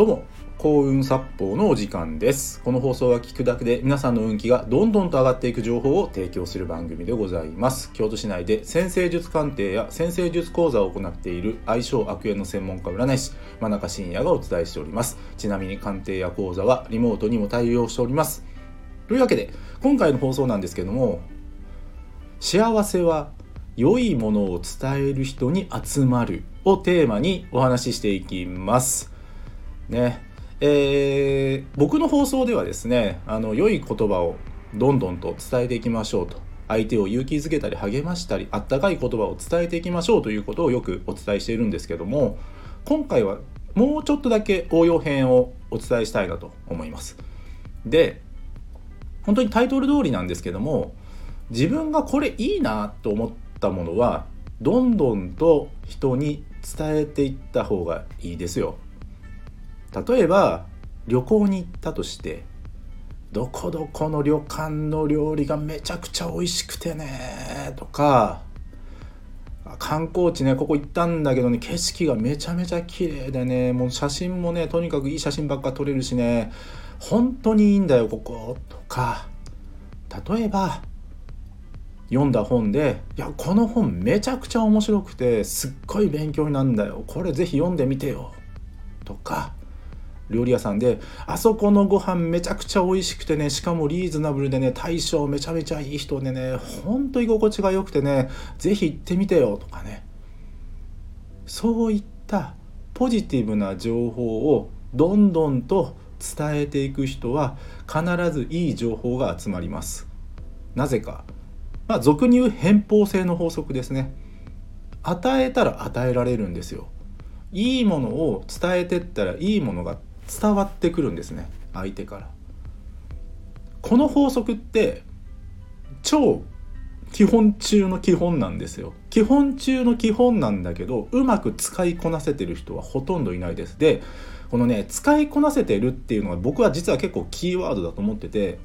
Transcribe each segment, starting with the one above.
どうも幸運殺法のお時間です。この放送は聞くだけで皆さんの運気がどんどんと上がっていく情報を提供する番組でございます。京都市内で先生術鑑定や先生術講座を行っている相性悪縁の専門家占い師真中信也がお伝えしております。ちなみに鑑定や講座はリモートにも対応しております。というわけで今回の放送なんですけども幸せは良いものを伝える人に集まるをテーマにお話ししていきます。ね。えー、僕の放送ではですねあの良い言葉をどんどんと伝えていきましょうと。相手を勇気づけたり励ましたりあったかい言葉を伝えていきましょうということをよくお伝えしているんですけども今回はもうちょっとだけ応用編をお伝えしたいなと思います。で本当にタイトル通りなんですけども自分がこれいいなと思ったものはどんどんと人に伝えていった方がいいですよ。例えば旅行に行ったとしてどこどこの旅館の料理がめちゃくちゃ美味しくてねとか観光地ねここ行ったんだけどね景色がめちゃめちゃ綺麗でねもう写真もねとにかくいい写真ばっか撮れるしね本当にいいんだよこことか。例えば読んだ本で「いやこの本めちゃくちゃ面白くてすっごい勉強になるんだよこれぜひ読んでみてよ」とか。料理屋さんであそこのご飯めちゃくちゃ美味しくてねしかもリーズナブルでね大将めちゃめちゃいい人でねほんと居心地が良くてね是非行ってみてよとかね。そういったポジティブな情報をどんどんと伝えていく人は必ずいい情報が集まります。なぜか。まあ俗に言う偏方性の法則ですね。与えたら与えられるんですよ。いいものを伝えてったらいいものが伝わってくるんですね相手から。この法則って超基本中の基本なんですよ。基本中の基本なんだけどうまく使いこなせてる人はほとんどいないです。でこのね使いこなせてるっていうのは僕は実は結構キーワードだと思ってて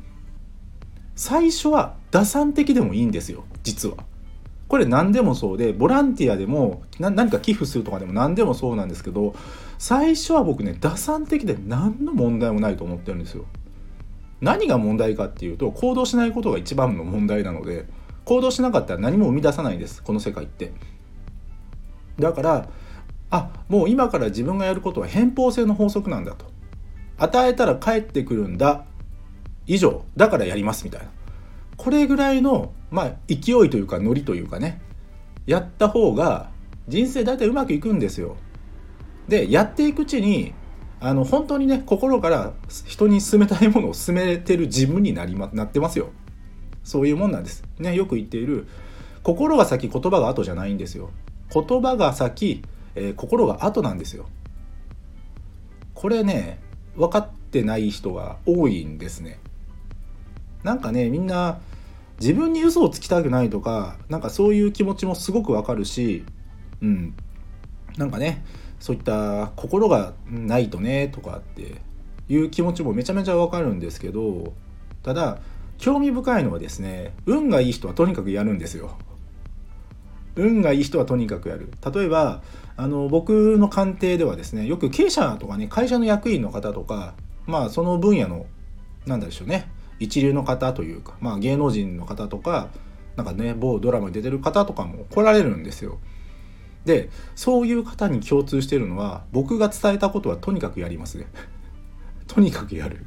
最初は打算的でもいいんですよ実は。これ何でもそうでボランティアでも何か寄付するとかでも何でもそうなんですけど最初は僕ね打算的で何の問題もないと思ってるんですよ。何が問題かっていうと行動しないことが一番の問題なので行動しなかったら何も生み出さないですこの世界って。だからあもう今から自分がやることは偏方性の法則なんだと与えたら返ってくるんだ以上だからやりますみたいなこれぐらいのまあ勢いというかノリというかねやった方が人生大体うまくいくんですよ。でやっていくうちにあの本当にね心から人に勧めたいものを勧めてる自分になり、ま、なってますよ。そういうもんなんです。ねよく言っている心が先言葉が後じゃないんですよ。言葉が先、えー、心が後なんですよ。これね分かってない人が多いんですね。なんかねみんな自分に嘘をつきたくないとかなんかそういう気持ちもすごくわかるしうんなんかねそういった心がないとねとかっていう気持ちもめちゃめちゃわかるんですけどただ興味深いのはですね運がいい人はとにかくやるんですよ。運がいい人はとにかくやる例えばあの僕の鑑定ではですねよく経営者とかね会社の役員の方とかまあその分野のなんでしょうね一流の方というか、まあ、芸能人の方とかなんかね某ドラマに出てる方とかも来られるんですよ。でそういう方に共通してるのは僕が伝えたことはとにかくやりますね。とにかくやる。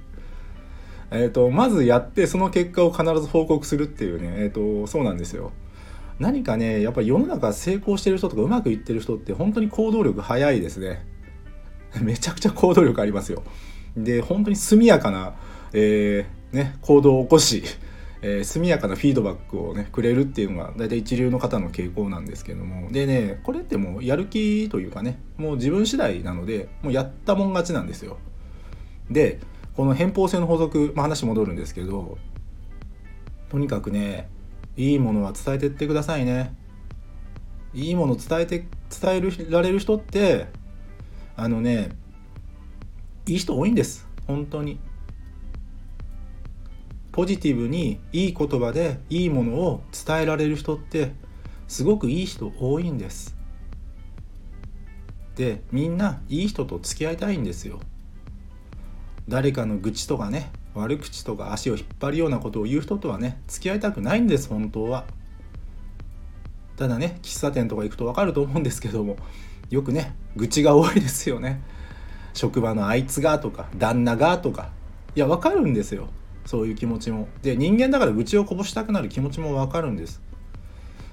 えーと、まずやってその結果を必ず報告するっていうね、えーと、そうなんですよ。何かねやっぱり世の中成功してる人とかうまくいってる人って本当に行動力早いですね。めちゃくちゃ行動力ありますよ。で本当に速やかな、えーね、行動を起こし、えー、速やかなフィードバックをねくれるっていうのが大体一流の方の傾向なんですけども。でねこれってもうやる気というかねもう自分次第なのでもうやったもん勝ちなんですよ。でこの偏方性の法則、まあ、話戻るんですけどとにかくねいいものは伝えてってくださいね。いいもの伝えて伝えられる人ってあのねいい人多いんです。本当に。ポジティブにいい言葉でいいものを伝えられる人ってすごくいい人多いんです。でみんないい人と付き合いたいんですよ。誰かの愚痴とかね悪口とか足を引っ張るようなことを言う人とはね付き合いたくないんです本当は。ただね喫茶店とか行くと分かると思うんですけどもよくね愚痴が多いですよね。職場のあいつがとか旦那がとか。いや分かるんですよ。そういう気持ちも。で人間だから愚痴をこぼしたくなる気持ちも分かるんです。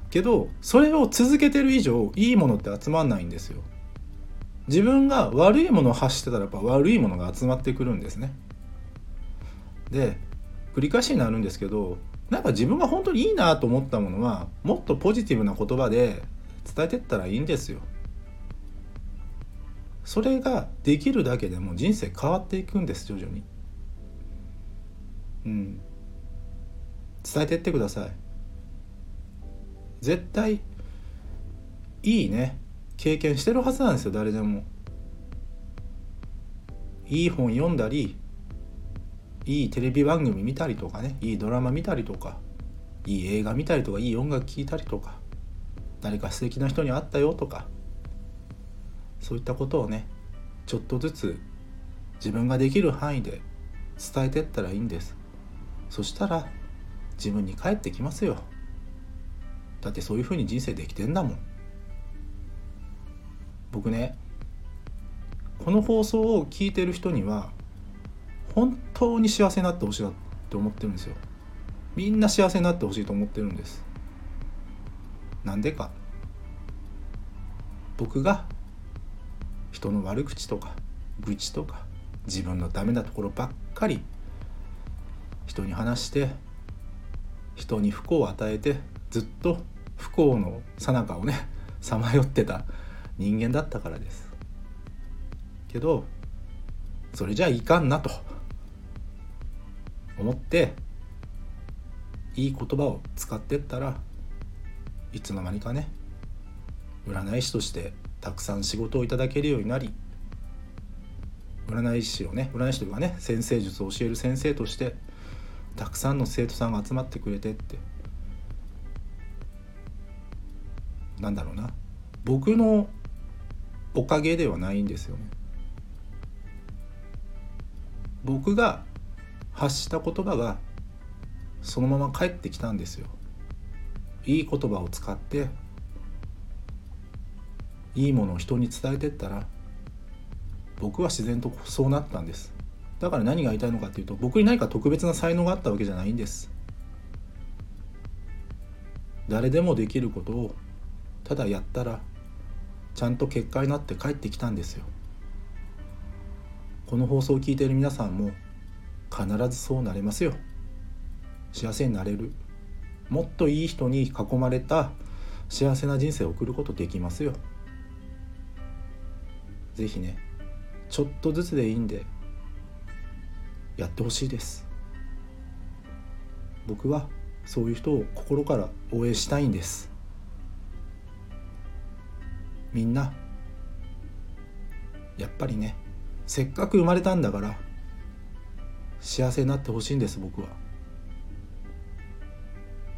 けどそれを続けてる以上いいものって集まんないんですよ。自分が悪いものを発してたらやっぱ悪いものが集まってくるんですね。で繰り返しになるんですけどなんか自分が本当にいいなと思ったものはもっとポジティブな言葉で伝えてったらいいんですよ。それができるだけでも人生変わっていくんです徐々に。うん。伝えてってください。絶対いいね。経験してるはずなんですよ誰でも。いい本読んだりいいテレビ番組見たりとかねいいドラマ見たりとかいい映画見たりとかいい音楽聴いたりとか誰か素敵な人に会ったよとかそういったことをねちょっとずつ自分ができる範囲で伝えてったらいいんです。そしたら自分に返ってきますよ。だってそういうふうに人生できてんだもん。僕ねこの放送を聞いてる人には本当に幸せになってほしいなって思ってるんですよ。みんな幸せになってほしいと思ってるんです。なんでか。僕が人の悪口とか愚痴とか自分のダメなところばっかり人に話して人に不幸を与えてずっと不幸の最中をねさまよってた人間だったからです。けどそれじゃいかんなと思っていい言葉を使ってったらいつの間にかね占い師としてたくさん仕事をいただけるようになり占い師をね占い師というかね先生術を教える先生としてたくさんの生徒さんが集まってくれてって。なんだろうな。僕のおかげではないんですよね。僕が発した言葉がそのまま返ってきたんですよ。いい言葉を使っていいものを人に伝えてったら僕は自然とそうなったんです。だから何が言いたいのかっていうと僕に何か特別な才能があったわけじゃないんです。誰でもできることをただやったらちゃんと結果になって帰ってきたんですよ。この放送を聞いている皆さんも必ずそうなれますよ。幸せになれる。もっといい人に囲まれた幸せな人生を送ることできますよ。是非ねちょっとずつでいいんでやってほしいです。僕はそういう人を心から応援したいんです。みんなやっぱりねせっかく生まれたんだから幸せになってほしいんです僕は。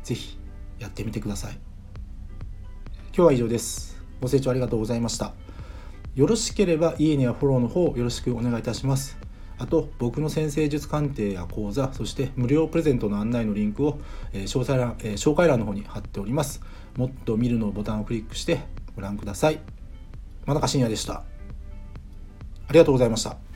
是非やってみてください。今日は以上です。ご清聴ありがとうございました。よろしければいいねやフォローの方よろしくお願いいたします。あと僕の先生術鑑定や講座そして無料プレゼントの案内のリンクを、え、詳細欄、え、紹介欄の方に貼っております。もっと見るのボタンをクリックしてご覧ください。真中信也でした。ありがとうございました。